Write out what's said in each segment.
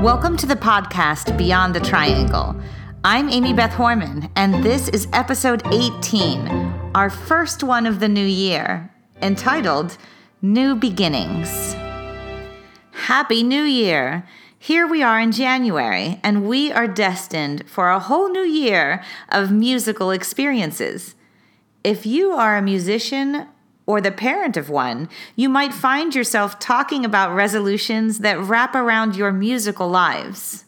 Welcome to the podcast Beyond the Triangle. I'm Amy Beth Horman, and this is episode 18, our first one of the new year, entitled New Beginnings. Happy New Year! Here we are in January, and we are destined for a whole new year of musical experiences. If you are a musician or the parent of one, you might find yourself talking about resolutions that wrap around your musical lives.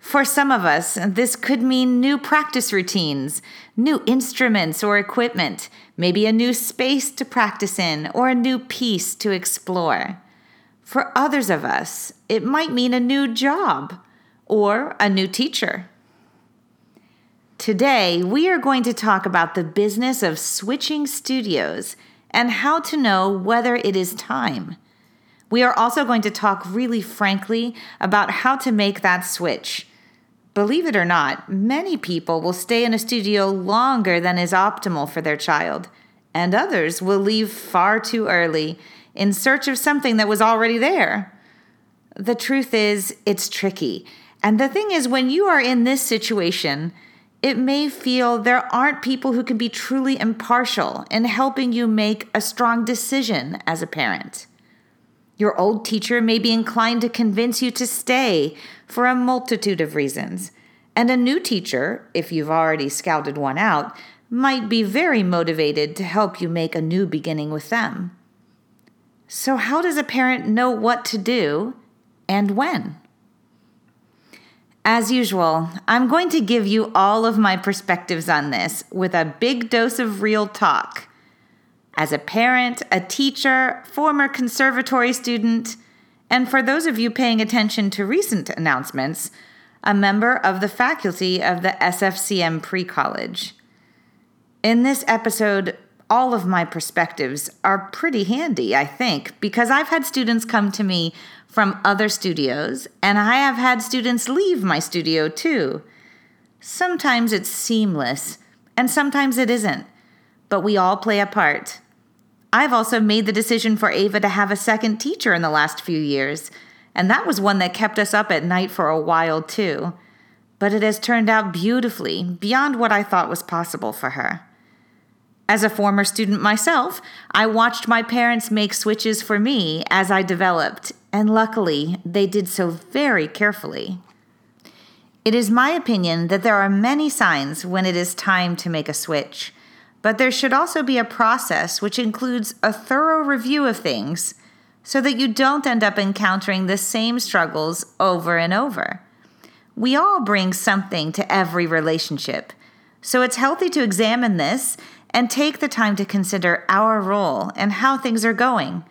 For some of us, this could mean new practice routines, new instruments or equipment, maybe a new space to practice in, or a new piece to explore. For others of us, it might mean a new job or a new teacher. Today, we are going to talk about the business of switching studios and how to know whether it is time. We are also going to talk really frankly about how to make that switch. Believe it or not, many people will stay in a studio longer than is optimal for their child, and others will leave far too early in search of something that was already there. The truth is, it's tricky. And the thing is, when you are in this situation, it may feel there aren't people who can be truly impartial in helping you make a strong decision as a parent. Your old teacher may be inclined to convince you to stay for a multitude of reasons, and a new teacher, if you've already scouted one out, might be very motivated to help you make a new beginning with them. So, how does a parent know what to do and when? As usual, I'm going to give you all of my perspectives on this with a big dose of real talk. As a parent, a teacher, former conservatory student, and for those of you paying attention to recent announcements, a member of the faculty of the SFCM Pre College. In this episode, all of my perspectives are pretty handy, I think, because I've had students come to me from other studios, and I have had students leave my studio too. Sometimes it's seamless, and sometimes it isn't, but we all play a part. I've also made the decision for Ava to have a second teacher in the last few years, and that was one that kept us up at night for a while too. But it has turned out beautifully, beyond what I thought was possible for her. As a former student myself, I watched my parents make switches for me as I developed, and luckily, they did so very carefully. It is my opinion that there are many signs when it is time to make a switch, but there should also be a process which includes a thorough review of things so that you don't end up encountering the same struggles over and over. We all bring something to every relationship, so it's healthy to examine this and take the time to consider our role and how things are going.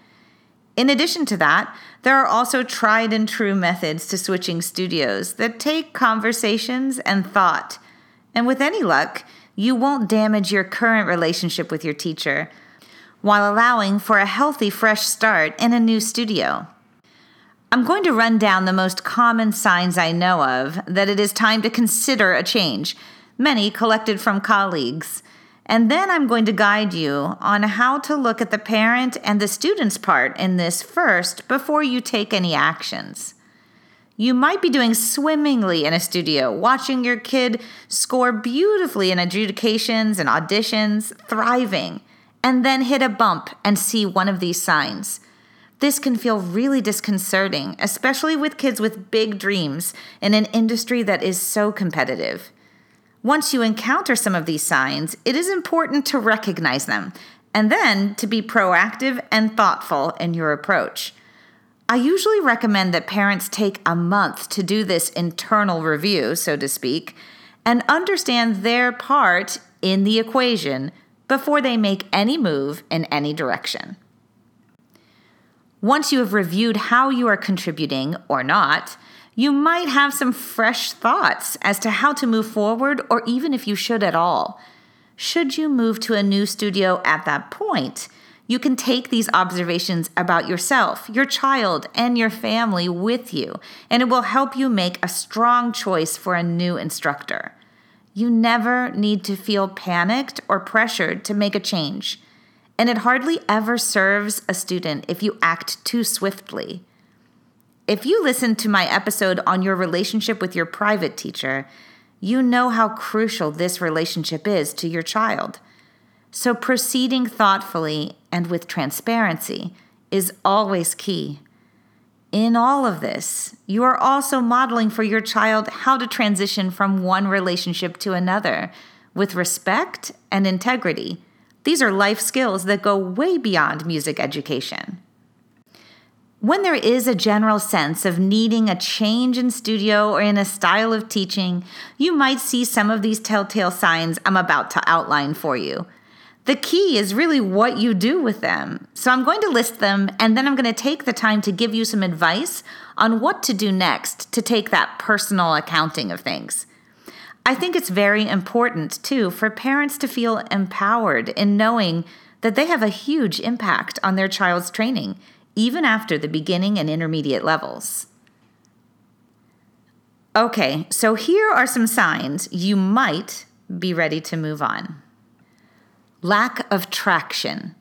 In addition to that, there are also tried and true methods to switching studios that take conversations and thought. And with any luck, you won't damage your current relationship with your teacher while allowing for a healthy fresh start in a new studio. I'm going to run down the most common signs I know of that it is time to consider a change, many collected from colleagues. And then I'm going to guide you on how to look at the parent and the student's part in this first before you take any actions. You might be doing swimmingly in a studio, watching your kid score beautifully in adjudications and auditions, thriving, and then hit a bump and see one of these signs. This can feel really disconcerting, especially with kids with big dreams in an industry that is so competitive. Once you encounter some of these signs, it is important to recognize them and then to be proactive and thoughtful in your approach. I usually recommend that parents take a month to do this internal review, so to speak, and understand their part in the equation before they make any move in any direction. Once you have reviewed how you are contributing or not, you might have some fresh thoughts as to how to move forward or even if you should at all. Should you move to a new studio at that point, you can take these observations about yourself, your child, and your family with you, and it will help you make a strong choice for a new instructor. You never need to feel panicked or pressured to make a change, and it hardly ever serves a student if you act too swiftly. If you listened to my episode on your relationship with your private teacher, you know how crucial this relationship is to your child. So, proceeding thoughtfully and with transparency is always key. In all of this, you are also modeling for your child how to transition from one relationship to another with respect and integrity. These are life skills that go way beyond music education. When there is a general sense of needing a change in studio or in a style of teaching, you might see some of these telltale signs I'm about to outline for you. The key is really what you do with them. So I'm going to list them and then I'm going to take the time to give you some advice on what to do next to take that personal accounting of things. I think it's very important too for parents to feel empowered in knowing that they have a huge impact on their child's training, even after the beginning and intermediate levels. Okay, so here are some signs you might be ready to move on. Lack of traction.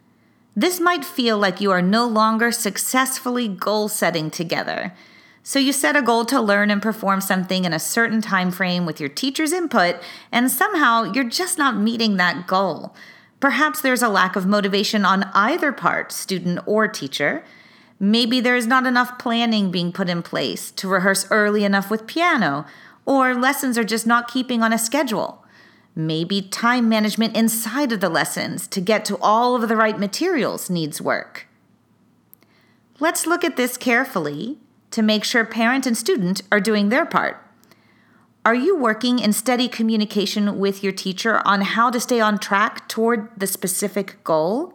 This might feel like you are no longer successfully goal setting together. So you set a goal to learn and perform something in a certain time frame with your teacher's input and somehow you're just not meeting that goal. Perhaps there's a lack of motivation on either part, student or teacher. Maybe there's not enough planning being put in place to rehearse early enough with piano, or lessons are just not keeping on a schedule maybe time management inside of the lessons to get to all of the right materials needs work. Let's look at this carefully to make sure parent and student are doing their part. Are you working in steady communication with your teacher on how to stay on track toward the specific goal?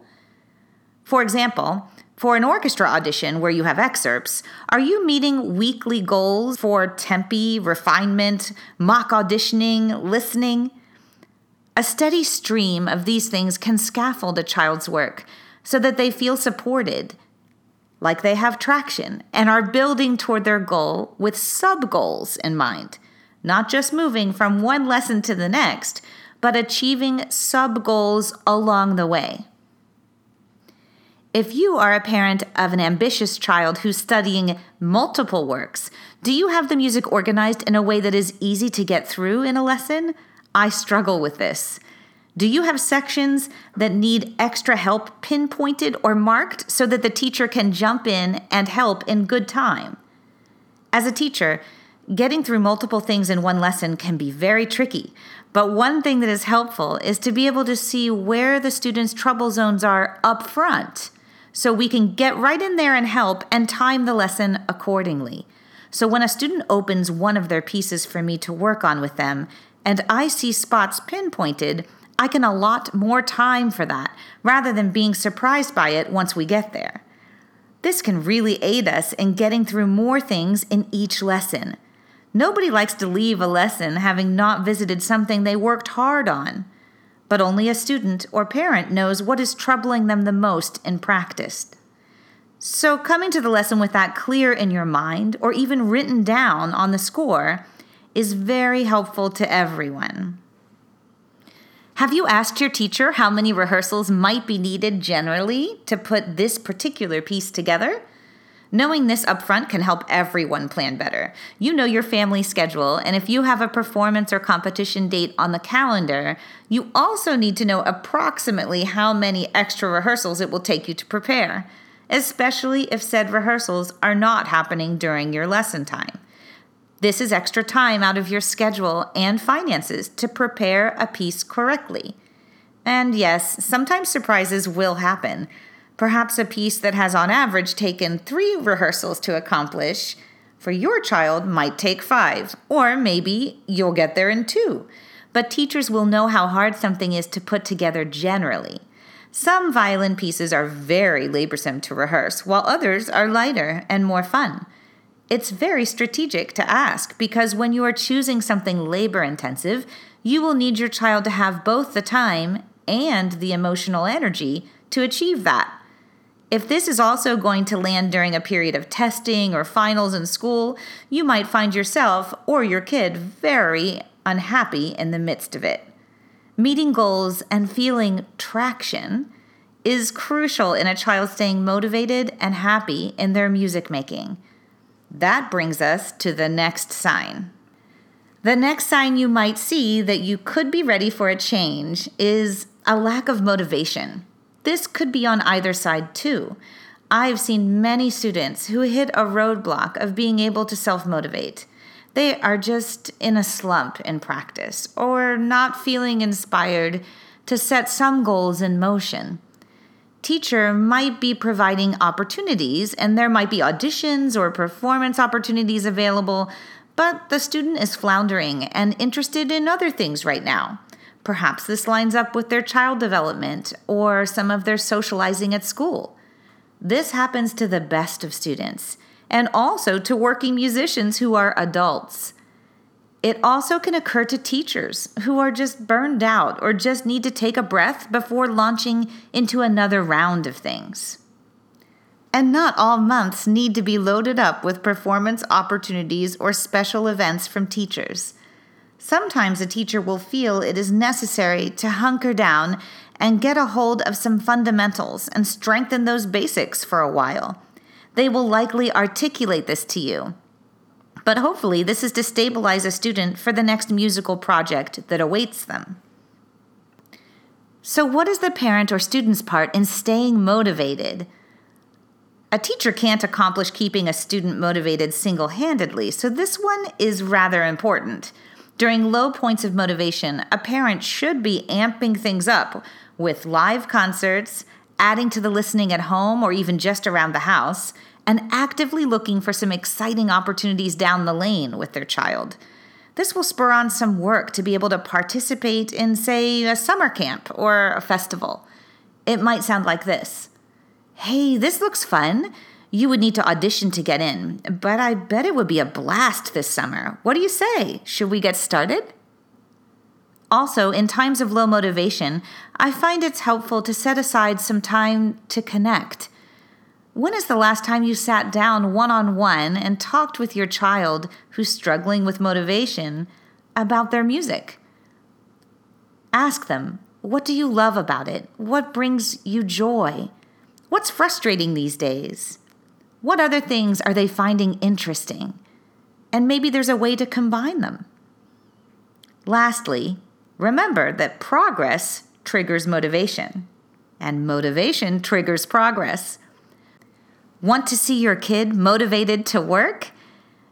For example, for an orchestra audition where you have excerpts, are you meeting weekly goals for tempi, refinement, mock auditioning, listening? A steady stream of these things can scaffold a child's work so that they feel supported, like they have traction, and are building toward their goal with sub goals in mind, not just moving from one lesson to the next, but achieving sub goals along the way. If you are a parent of an ambitious child who's studying multiple works, do you have the music organized in a way that is easy to get through in a lesson? I struggle with this. Do you have sections that need extra help pinpointed or marked so that the teacher can jump in and help in good time? As a teacher, getting through multiple things in one lesson can be very tricky, but one thing that is helpful is to be able to see where the students' trouble zones are up front so we can get right in there and help and time the lesson accordingly. So when a student opens one of their pieces for me to work on with them, and I see spots pinpointed, I can allot more time for that rather than being surprised by it once we get there. This can really aid us in getting through more things in each lesson. Nobody likes to leave a lesson having not visited something they worked hard on, but only a student or parent knows what is troubling them the most in practice. So, coming to the lesson with that clear in your mind or even written down on the score is very helpful to everyone. Have you asked your teacher how many rehearsals might be needed generally to put this particular piece together? Knowing this upfront can help everyone plan better. You know your family schedule, and if you have a performance or competition date on the calendar, you also need to know approximately how many extra rehearsals it will take you to prepare, especially if said rehearsals are not happening during your lesson time. This is extra time out of your schedule and finances to prepare a piece correctly. And yes, sometimes surprises will happen. Perhaps a piece that has on average taken three rehearsals to accomplish for your child might take five, or maybe you'll get there in two. But teachers will know how hard something is to put together generally. Some violin pieces are very laborsome to rehearse, while others are lighter and more fun. It's very strategic to ask because when you are choosing something labor intensive, you will need your child to have both the time and the emotional energy to achieve that. If this is also going to land during a period of testing or finals in school, you might find yourself or your kid very unhappy in the midst of it. Meeting goals and feeling traction is crucial in a child staying motivated and happy in their music making. That brings us to the next sign. The next sign you might see that you could be ready for a change is a lack of motivation. This could be on either side too. I've seen many students who hit a roadblock of being able to self motivate. They are just in a slump in practice or not feeling inspired to set some goals in motion. Teacher might be providing opportunities, and there might be auditions or performance opportunities available, but the student is floundering and interested in other things right now. Perhaps this lines up with their child development or some of their socializing at school. This happens to the best of students and also to working musicians who are adults. It also can occur to teachers who are just burned out or just need to take a breath before launching into another round of things. And not all months need to be loaded up with performance opportunities or special events from teachers. Sometimes a teacher will feel it is necessary to hunker down and get a hold of some fundamentals and strengthen those basics for a while. They will likely articulate this to you. But hopefully, this is to stabilize a student for the next musical project that awaits them. So, what is the parent or student's part in staying motivated? A teacher can't accomplish keeping a student motivated single handedly, so this one is rather important. During low points of motivation, a parent should be amping things up with live concerts, adding to the listening at home or even just around the house, and actively looking for some exciting opportunities down the lane with their child. This will spur on some work to be able to participate in, say, a summer camp or a festival. It might sound like this hey, this looks fun. You would need to audition to get in, but I bet it would be a blast this summer. What do you say? Should we get started? Also, in times of low motivation, I find it's helpful to set aside some time to connect. When is the last time you sat down one on one and talked with your child who's struggling with motivation about their music? Ask them, what do you love about it? What brings you joy? What's frustrating these days? What other things are they finding interesting? And maybe there's a way to combine them. Lastly, remember that progress triggers motivation, and motivation triggers progress. Want to see your kid motivated to work?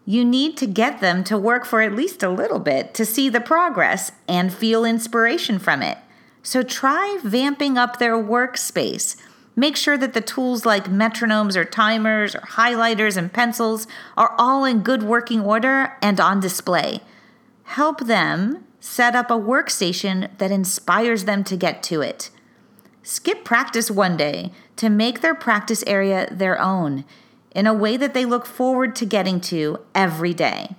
You need to get them to work for at least a little bit to see the progress and feel inspiration from it. So try vamping up their workspace Make sure that the tools like metronomes or timers or highlighters and pencils are all in good working order and on display. Help them set up a workstation that inspires them to get to it. Skip practice one day to make their practice area their own in a way that they look forward to getting to every day.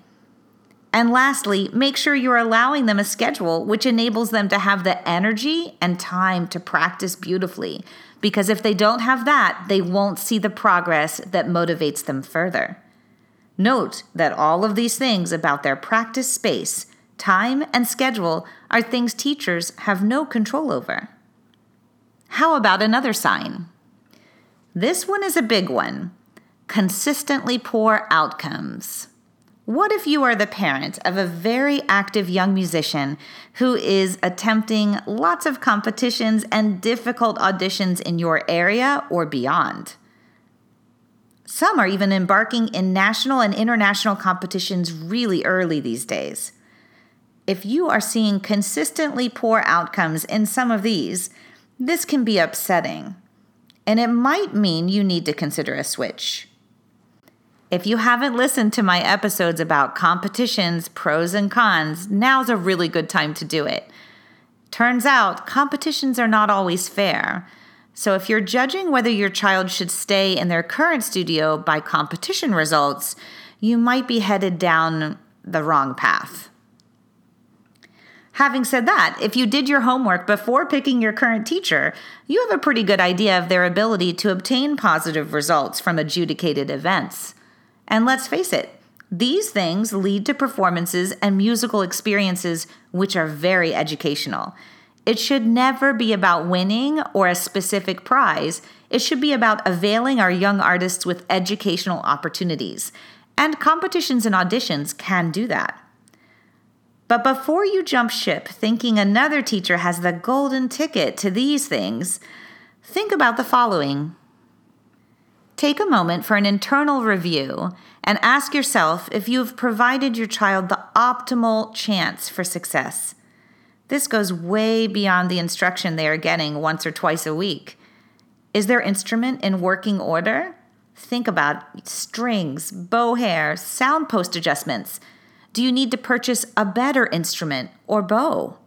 And lastly, make sure you're allowing them a schedule which enables them to have the energy and time to practice beautifully because if they don't have that, they won't see the progress that motivates them further. Note that all of these things about their practice space, time, and schedule are things teachers have no control over. How about another sign? This one is a big one consistently poor outcomes. What if you are the parent of a very active young musician who is attempting lots of competitions and difficult auditions in your area or beyond? Some are even embarking in national and international competitions really early these days. If you are seeing consistently poor outcomes in some of these, this can be upsetting, and it might mean you need to consider a switch. If you haven't listened to my episodes about competitions, pros and cons, now's a really good time to do it. Turns out, competitions are not always fair. So, if you're judging whether your child should stay in their current studio by competition results, you might be headed down the wrong path. Having said that, if you did your homework before picking your current teacher, you have a pretty good idea of their ability to obtain positive results from adjudicated events. And let's face it, these things lead to performances and musical experiences which are very educational. It should never be about winning or a specific prize. It should be about availing our young artists with educational opportunities. And competitions and auditions can do that. But before you jump ship thinking another teacher has the golden ticket to these things, think about the following. Take a moment for an internal review and ask yourself if you have provided your child the optimal chance for success. This goes way beyond the instruction they are getting once or twice a week. Is their instrument in working order? Think about strings, bow hair, sound post adjustments do you need to purchase a better instrument or bow?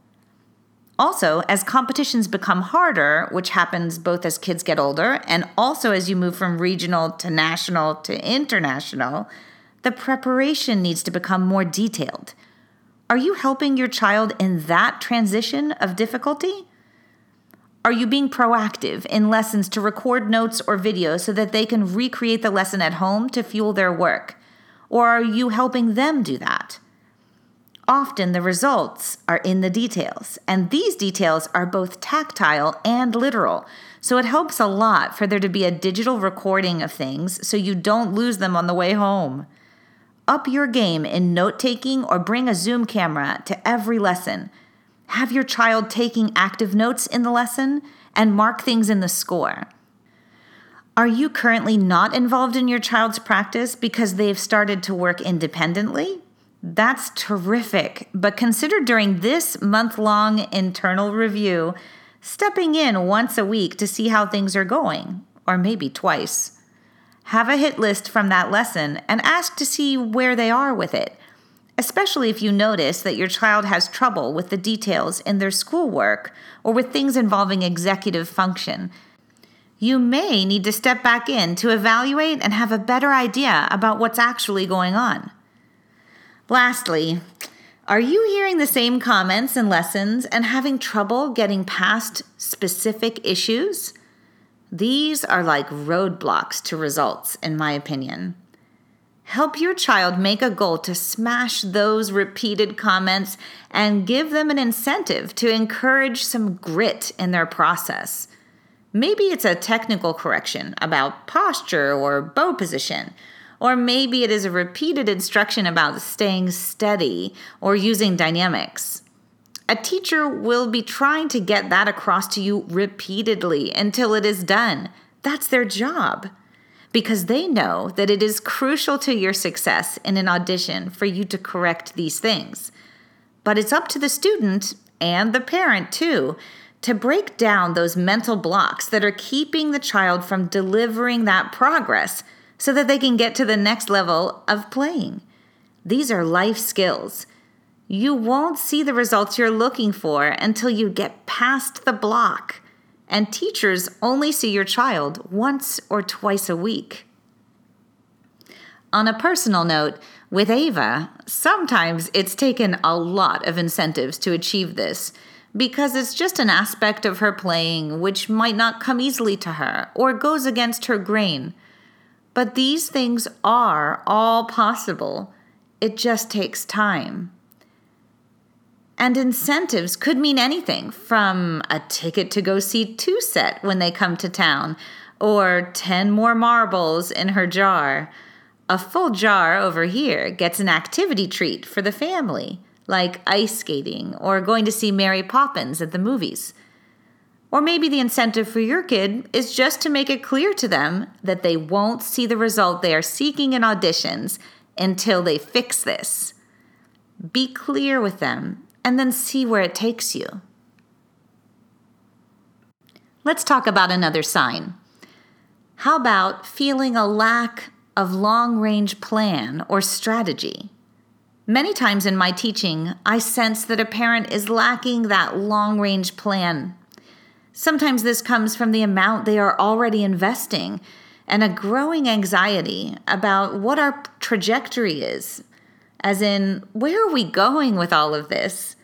Also, as competitions become harder, which happens both as kids get older and also as you move from regional to national to international, the preparation needs to become more detailed. Are you helping your child in that transition of difficulty? Are you being proactive in lessons to record notes or videos so that they can recreate the lesson at home to fuel their work? Or are you helping them do that? Often the results are in the details, and these details are both tactile and literal. So it helps a lot for there to be a digital recording of things so you don't lose them on the way home. Up your game in note taking or bring a Zoom camera to every lesson. Have your child taking active notes in the lesson and mark things in the score. Are you currently not involved in your child's practice because they've started to work independently? That's terrific. But consider during this month long internal review, stepping in once a week to see how things are going, or maybe twice. Have a hit list from that lesson and ask to see where they are with it, especially if you notice that your child has trouble with the details in their schoolwork or with things involving executive function you may need to step back in to evaluate and have a better idea about what's actually going on. Lastly, are you hearing the same comments and lessons and having trouble getting past specific issues? These are like roadblocks to results, in my opinion. Help your child make a goal to smash those repeated comments and give them an incentive to encourage some grit in their process. Maybe it's a technical correction about posture or bow position, or maybe it is a repeated instruction about staying steady or using dynamics. A teacher will be trying to get that across to you repeatedly until it is done. That's their job because they know that it is crucial to your success in an audition for you to correct these things. But it's up to the student and the parent, too, to break down those mental blocks that are keeping the child from delivering that progress so that they can get to the next level of playing. These are life skills. You won't see the results you're looking for until you get past the block, and teachers only see your child once or twice a week. On a personal note, with Ava, sometimes it's taken a lot of incentives to achieve this because it's just an aspect of her playing which might not come easily to her or goes against her grain. But these things are all possible. It just takes time. And incentives could mean anything from a ticket to go see TwoSet when they come to town, or 10 more marbles in her jar. A full jar over here gets an activity treat for the family like ice skating or going to see Mary Poppins at the movies. Or maybe the incentive for your kid is just to make it clear to them that they won't see the result they are seeking in auditions until they fix this. Be clear with them and then see where it takes you. Let's talk about another sign. How about feeling a lack of long range plan or strategy? Many times in my teaching, I sense that a parent is lacking that long range plan. Sometimes this comes from the amount they are already investing and a growing anxiety about what our trajectory is, as in, where are we going with all of this?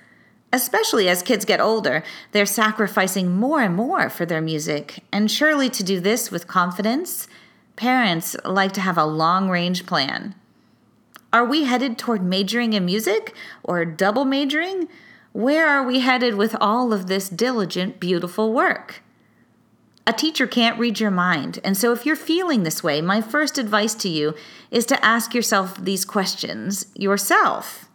Especially as kids get older, they're sacrificing more and more for their music, and surely to do this with confidence, parents like to have a long range plan. Are we headed toward majoring in music or double majoring? Where are we headed with all of this diligent, beautiful work? A teacher can't read your mind. And so, if you're feeling this way, my first advice to you is to ask yourself these questions yourself.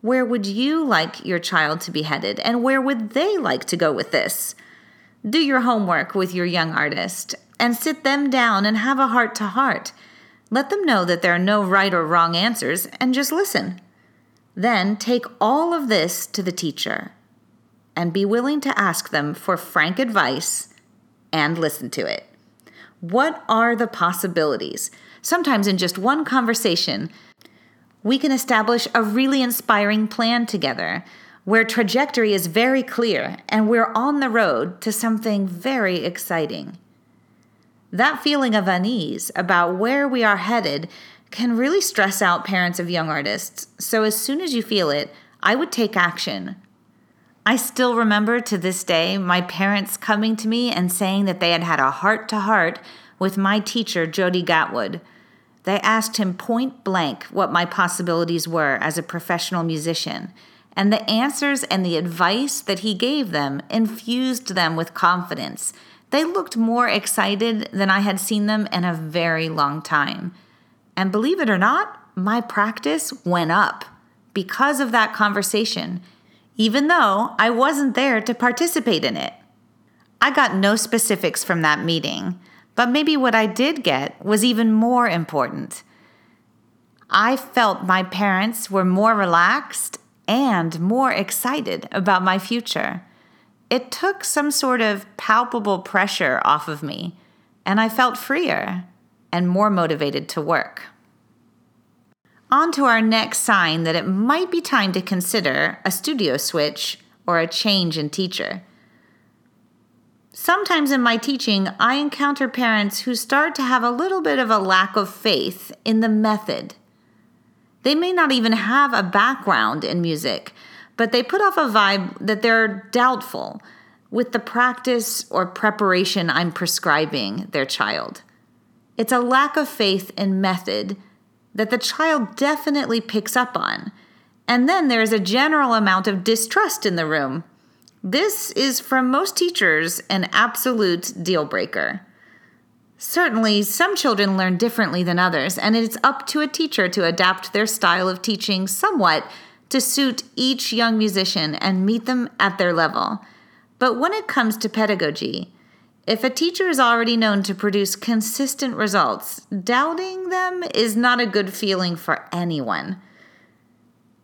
Where would you like your child to be headed? And where would they like to go with this? Do your homework with your young artist and sit them down and have a heart to heart. Let them know that there are no right or wrong answers and just listen. Then take all of this to the teacher and be willing to ask them for frank advice and listen to it. What are the possibilities? Sometimes, in just one conversation, we can establish a really inspiring plan together where trajectory is very clear and we're on the road to something very exciting. That feeling of unease about where we are headed can really stress out parents of young artists. So, as soon as you feel it, I would take action I still remember to this day my parents coming to me and saying that they had had a heart to heart with my teacher, Jody Gatwood. They asked him point blank what my possibilities were as a professional musician, and the answers and the advice that he gave them infused them with confidence. They looked more excited than I had seen them in a very long time. And believe it or not, my practice went up because of that conversation even though I wasn't there to participate in it. I got no specifics from that meeting, but maybe what I did get was even more important. I felt my parents were more relaxed and more excited about my future. It took some sort of palpable pressure off of me, and I felt freer and more motivated to work. On to our next sign that it might be time to consider a studio switch or a change in teacher. Sometimes in my teaching, I encounter parents who start to have a little bit of a lack of faith in the method. They may not even have a background in music, but they put off a vibe that they're doubtful with the practice or preparation I'm prescribing their child. It's a lack of faith in method that the child definitely picks up on. And then there's a general amount of distrust in the room. This is, from most teachers, an absolute deal breaker. Certainly, some children learn differently than others, and it's up to a teacher to adapt their style of teaching somewhat to suit each young musician and meet them at their level. But when it comes to pedagogy, if a teacher is already known to produce consistent results, doubting them is not a good feeling for anyone.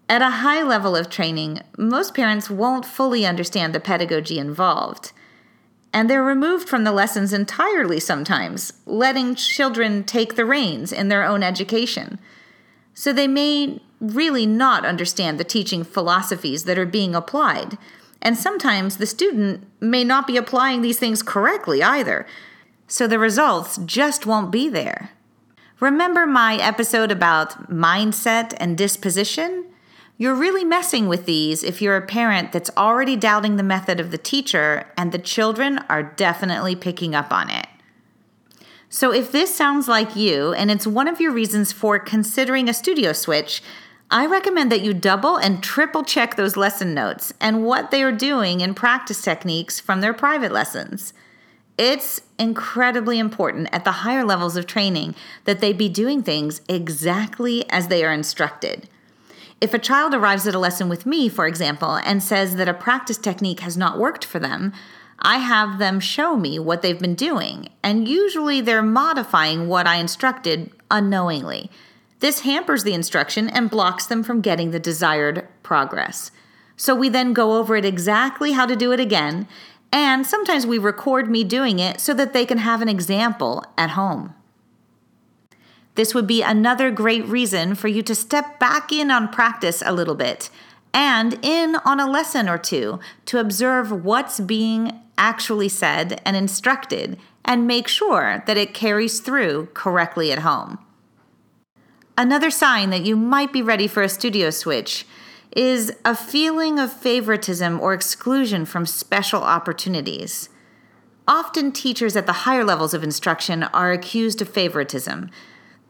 At a high level of training, most parents won't fully understand the pedagogy involved. And they're removed from the lessons entirely sometimes, letting children take the reins in their own education. So they may really not understand the teaching philosophies that are being applied and sometimes the student may not be applying these things correctly either. So the results just won't be there. Remember my episode about mindset and disposition? You're really messing with these if you're a parent that's already doubting the method of the teacher, and the children are definitely picking up on it. So, if this sounds like you and it's one of your reasons for considering a studio switch, I recommend that you double and triple check those lesson notes and what they are doing in practice techniques from their private lessons. It's incredibly important at the higher levels of training that they be doing things exactly as they are instructed. If a child arrives at a lesson with me, for example, and says that a practice technique has not worked for them, I have them show me what they've been doing, and usually they're modifying what I instructed unknowingly. This hampers the instruction and blocks them from getting the desired progress. So we then go over it exactly how to do it again, and sometimes we record me doing it so that they can have an example at home. This would be another great reason for you to step back in on practice a little bit and in on a lesson or two to observe what's being actually said and instructed and make sure that it carries through correctly at home. Another sign that you might be ready for a studio switch is a feeling of favoritism or exclusion from special opportunities. Often, teachers at the higher levels of instruction are accused of favoritism.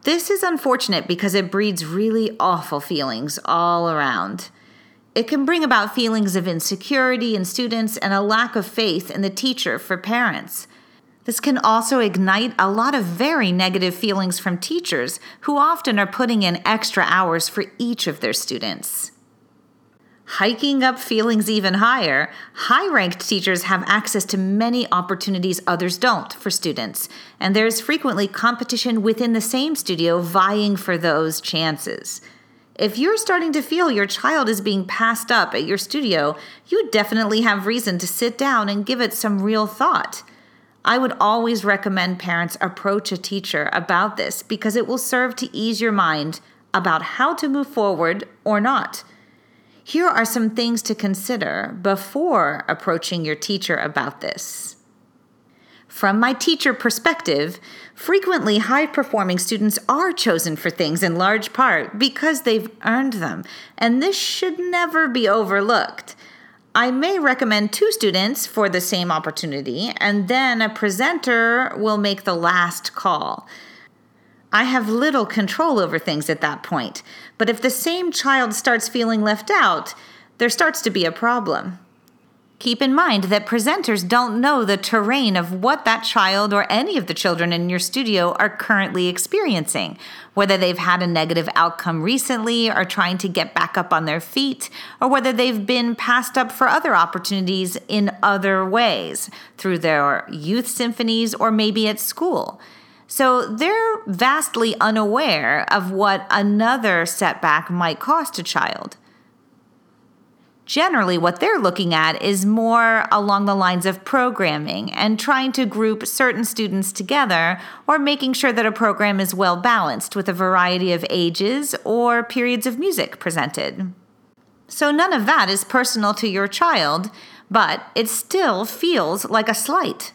This is unfortunate because it breeds really awful feelings all around. It can bring about feelings of insecurity in students and a lack of faith in the teacher for parents. This can also ignite a lot of very negative feelings from teachers who often are putting in extra hours for each of their students. Hiking up feelings even higher, high ranked teachers have access to many opportunities others don't for students, and there's frequently competition within the same studio vying for those chances. If you're starting to feel your child is being passed up at your studio, you definitely have reason to sit down and give it some real thought. I would always recommend parents approach a teacher about this because it will serve to ease your mind about how to move forward or not. Here are some things to consider before approaching your teacher about this. From my teacher perspective, frequently high performing students are chosen for things in large part because they've earned them, and this should never be overlooked. I may recommend two students for the same opportunity, and then a presenter will make the last call. I have little control over things at that point, but if the same child starts feeling left out, there starts to be a problem. Keep in mind that presenters don't know the terrain of what that child or any of the children in your studio are currently experiencing, whether they've had a negative outcome recently or trying to get back up on their feet, or whether they've been passed up for other opportunities in other ways through their youth symphonies or maybe at school. So they're vastly unaware of what another setback might cost a child generally what they're looking at is more along the lines of programming and trying to group certain students together or making sure that a program is well balanced with a variety of ages or periods of music presented. So none of that is personal to your child, but it still feels like a slight.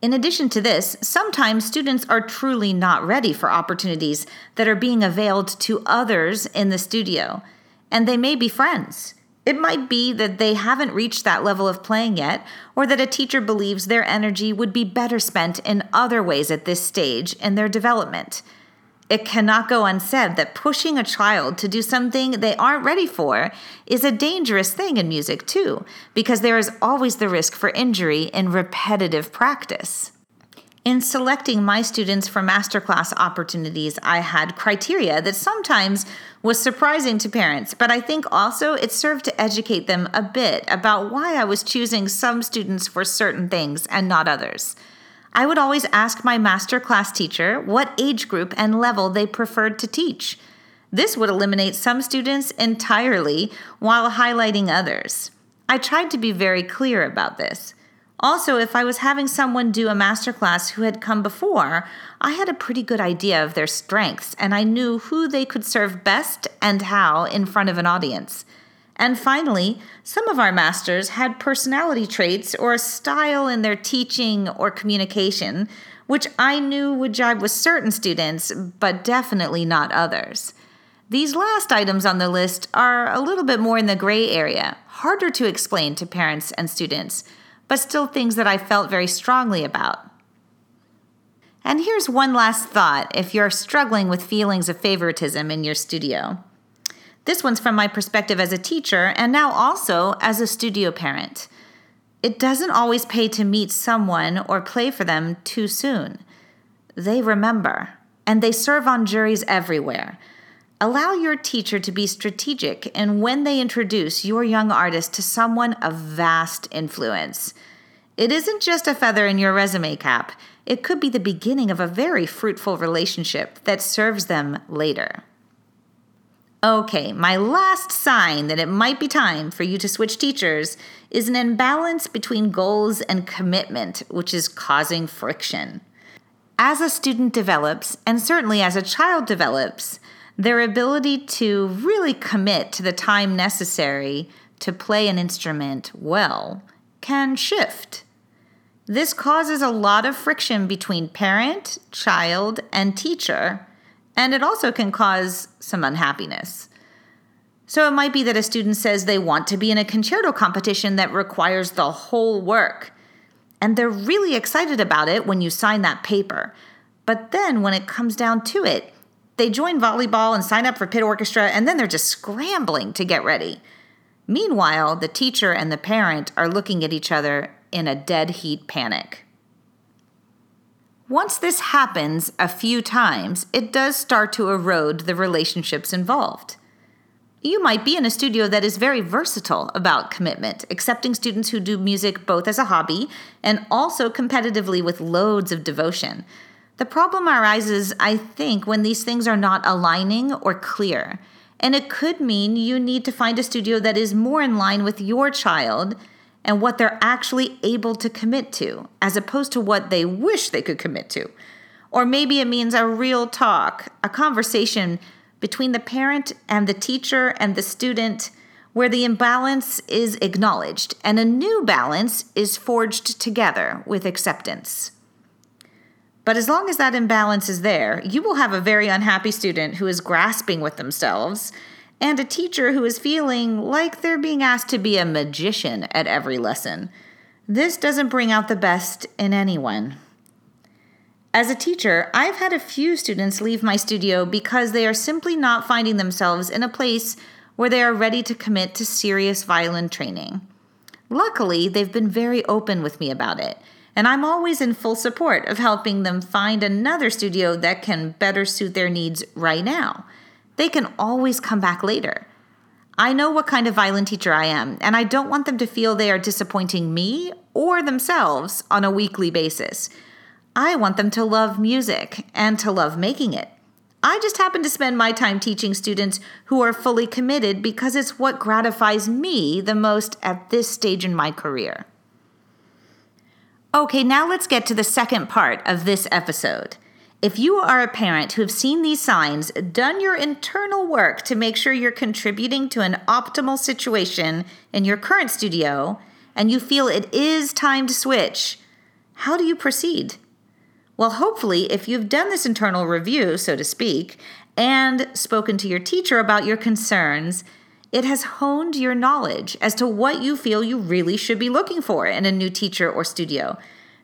In addition to this, sometimes students are truly not ready for opportunities that are being availed to others in the studio and they may be friends. It might be that they haven't reached that level of playing yet, or that a teacher believes their energy would be better spent in other ways at this stage in their development. It cannot go unsaid that pushing a child to do something they aren't ready for is a dangerous thing in music, too, because there is always the risk for injury in repetitive practice. In selecting my students for masterclass opportunities, I had criteria that sometimes was surprising to parents, but I think also it served to educate them a bit about why I was choosing some students for certain things and not others. I would always ask my master class teacher what age group and level they preferred to teach. This would eliminate some students entirely while highlighting others. I tried to be very clear about this. Also, if I was having someone do a masterclass who had come before, I had a pretty good idea of their strengths and I knew who they could serve best and how in front of an audience. And finally, some of our masters had personality traits or a style in their teaching or communication, which I knew would jive with certain students, but definitely not others. These last items on the list are a little bit more in the gray area, harder to explain to parents and students but still things that I felt very strongly about. And here's one last thought if you're struggling with feelings of favoritism in your studio. This one's from my perspective as a teacher and now also as a studio parent. It doesn't always pay to meet someone or play for them too soon. They remember, and they serve on juries everywhere. Allow your teacher to be strategic in when they introduce your young artist to someone of vast influence. It isn't just a feather in your resume cap, it could be the beginning of a very fruitful relationship that serves them later. Okay, my last sign that it might be time for you to switch teachers is an imbalance between goals and commitment, which is causing friction. As a student develops, and certainly as a child develops, their ability to really commit to the time necessary to play an instrument well can shift. This causes a lot of friction between parent, child, and teacher, and it also can cause some unhappiness. So it might be that a student says they want to be in a concerto competition that requires the whole work, and they're really excited about it when you sign that paper. But then when it comes down to it, they join volleyball and sign up for pit orchestra, and then they're just scrambling to get ready. Meanwhile, the teacher and the parent are looking at each other in a dead heat panic. Once this happens a few times, it does start to erode the relationships involved. You might be in a studio that is very versatile about commitment, accepting students who do music both as a hobby and also competitively with loads of devotion. The problem arises, I think, when these things are not aligning or clear. And it could mean you need to find a studio that is more in line with your child and what they're actually able to commit to, as opposed to what they wish they could commit to. Or maybe it means a real talk, a conversation between the parent and the teacher and the student where the imbalance is acknowledged and a new balance is forged together with acceptance. But as long as that imbalance is there, you will have a very unhappy student who is grasping with themselves and a teacher who is feeling like they're being asked to be a magician at every lesson. This doesn't bring out the best in anyone. As a teacher, I've had a few students leave my studio because they are simply not finding themselves in a place where they are ready to commit to serious violin training. Luckily, they've been very open with me about it, and I'm always in full support of helping them find another studio that can better suit their needs right now they can always come back later. I know what kind of violin teacher I am, and I don't want them to feel they are disappointing me or themselves on a weekly basis. I want them to love music and to love making it. I just happen to spend my time teaching students who are fully committed because it's what gratifies me the most at this stage in my career. Okay, now let's get to the second part of this episode. If you are a parent who have seen these signs, done your internal work to make sure you're contributing to an optimal situation in your current studio, and you feel it is time to switch, how do you proceed? Well, hopefully, if you've done this internal review, so to speak, and spoken to your teacher about your concerns, it has honed your knowledge as to what you feel you really should be looking for in a new teacher or studio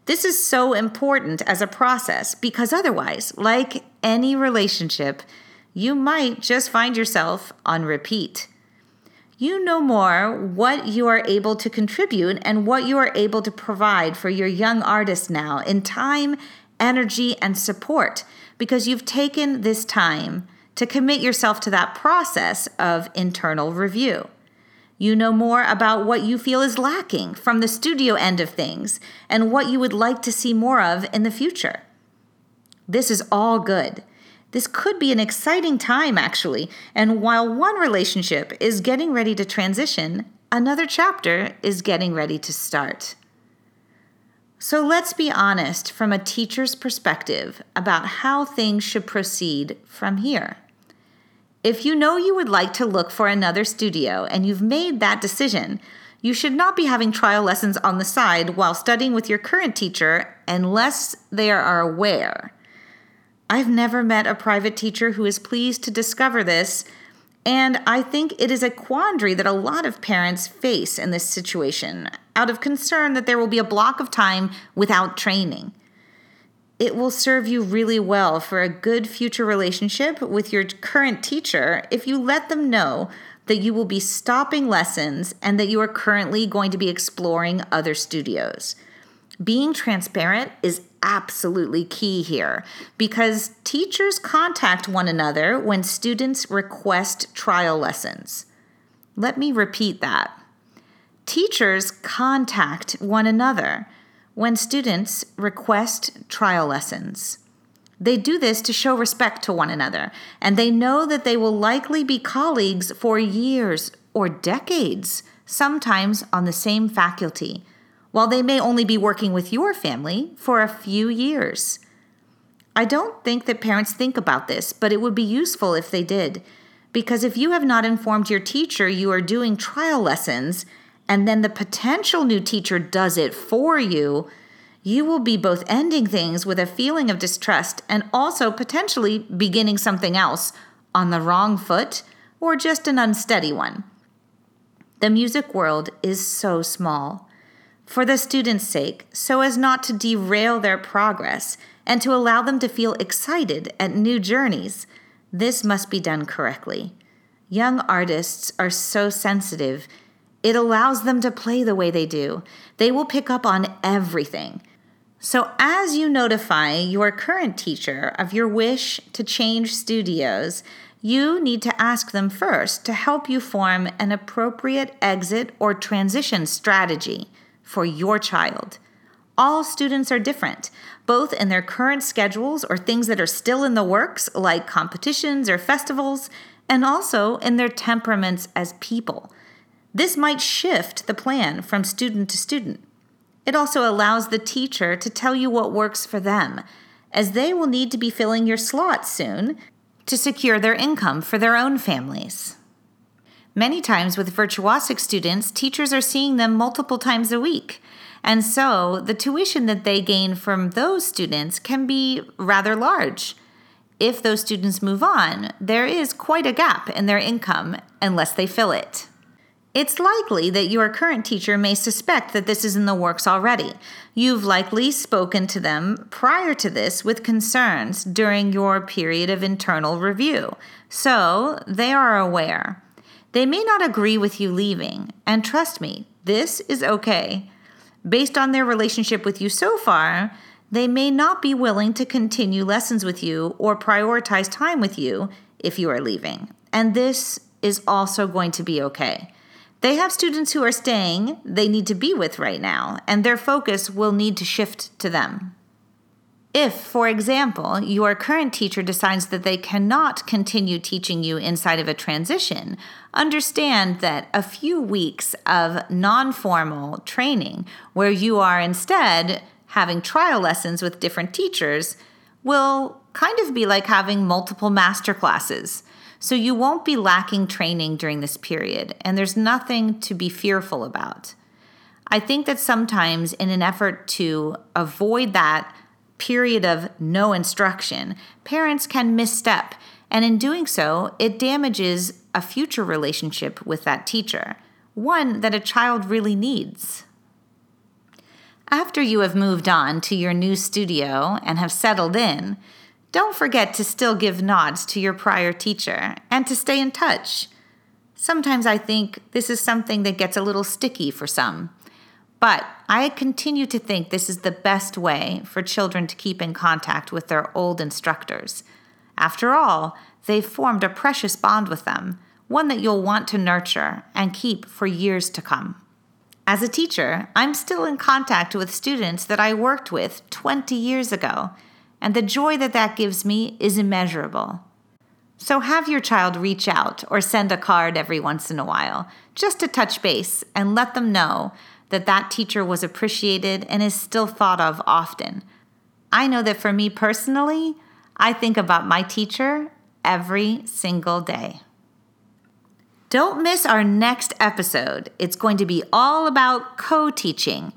this is so important as a process because otherwise, like any relationship, you might just find yourself on repeat. You know more what you are able to contribute and what you are able to provide for your young artist now in time, energy, and support because you've taken this time to commit yourself to that process of internal review. You know more about what you feel is lacking from the studio end of things and what you would like to see more of in the future. This is all good. This could be an exciting time, actually, and while one relationship is getting ready to transition, another chapter is getting ready to start. So let's be honest from a teacher's perspective about how things should proceed from here. If you know you would like to look for another studio and you've made that decision, you should not be having trial lessons on the side while studying with your current teacher unless they are aware. I've never met a private teacher who is pleased to discover this, and I think it is a quandary that a lot of parents face in this situation out of concern that there will be a block of time without training it will serve you really well for a good future relationship with your current teacher if you let them know that you will be stopping lessons and that you are currently going to be exploring other studios. Being transparent is absolutely key here because teachers contact one another when students request trial lessons. Let me repeat that. Teachers contact one another when students request trial lessons. They do this to show respect to one another, and they know that they will likely be colleagues for years or decades, sometimes on the same faculty, while they may only be working with your family for a few years. I don't think that parents think about this, but it would be useful if they did. Because if you have not informed your teacher you are doing trial lessons, and then the potential new teacher does it for you, you will be both ending things with a feeling of distrust and also potentially beginning something else on the wrong foot or just an unsteady one. The music world is so small. For the students' sake, so as not to derail their progress and to allow them to feel excited at new journeys, this must be done correctly. Young artists are so sensitive It allows them to play the way they do. They will pick up on everything. So, as you notify your current teacher of your wish to change studios, you need to ask them first to help you form an appropriate exit or transition strategy for your child. All students are different, both in their current schedules or things that are still in the works, like competitions or festivals, and also in their temperaments as people. This might shift the plan from student to student. It also allows the teacher to tell you what works for them, as they will need to be filling your slots soon to secure their income for their own families. Many times with virtuosic students, teachers are seeing them multiple times a week. And so the tuition that they gain from those students can be rather large. If those students move on, there is quite a gap in their income unless they fill it. It's likely that your current teacher may suspect that this is in the works already. You've likely spoken to them prior to this with concerns during your period of internal review, so they are aware. They may not agree with you leaving, and trust me, this is okay. Based on their relationship with you so far, they may not be willing to continue lessons with you or prioritize time with you if you are leaving. And this is also going to be okay. They have students who are staying they need to be with right now, and their focus will need to shift to them. If, for example, your current teacher decides that they cannot continue teaching you inside of a transition, understand that a few weeks of non formal training, where you are instead having trial lessons with different teachers, will kind of be like having multiple master classes so you won't be lacking training during this period, and there's nothing to be fearful about. I think that sometimes, in an effort to avoid that period of no instruction, parents can misstep, and in doing so, it damages a future relationship with that teacher, one that a child really needs. After you have moved on to your new studio and have settled in, don't forget to still give nods to your prior teacher and to stay in touch. Sometimes I think this is something that gets a little sticky for some, but I continue to think this is the best way for children to keep in contact with their old instructors. After all, they've formed a precious bond with them, one that you'll want to nurture and keep for years to come. As a teacher, I'm still in contact with students that I worked with 20 years ago and the joy that that gives me is immeasurable. So have your child reach out or send a card every once in a while, just to touch base and let them know that that teacher was appreciated and is still thought of often. I know that for me personally, I think about my teacher every single day. Don't miss our next episode. It's going to be all about co teaching.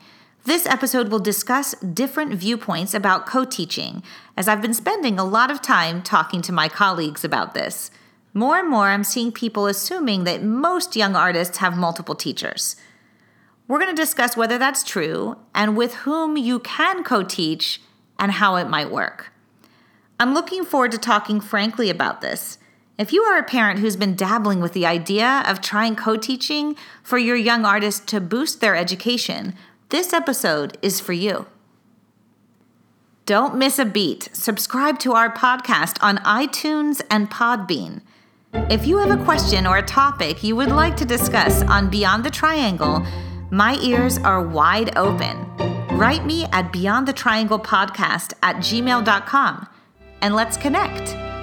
This episode will discuss different viewpoints about co teaching, as I've been spending a lot of time talking to my colleagues about this. More and more, I'm seeing people assuming that most young artists have multiple teachers. We're going to discuss whether that's true and with whom you can co teach and how it might work. I'm looking forward to talking frankly about this. If you are a parent who's been dabbling with the idea of trying co teaching for your young artist to boost their education, this episode is for you. Don't miss a beat. Subscribe to our podcast on iTunes and Podbean. If you have a question or a topic you would like to discuss on Beyond the Triangle, my ears are wide open. Write me at beyondthetrianglepodcast at gmail.com and let's connect.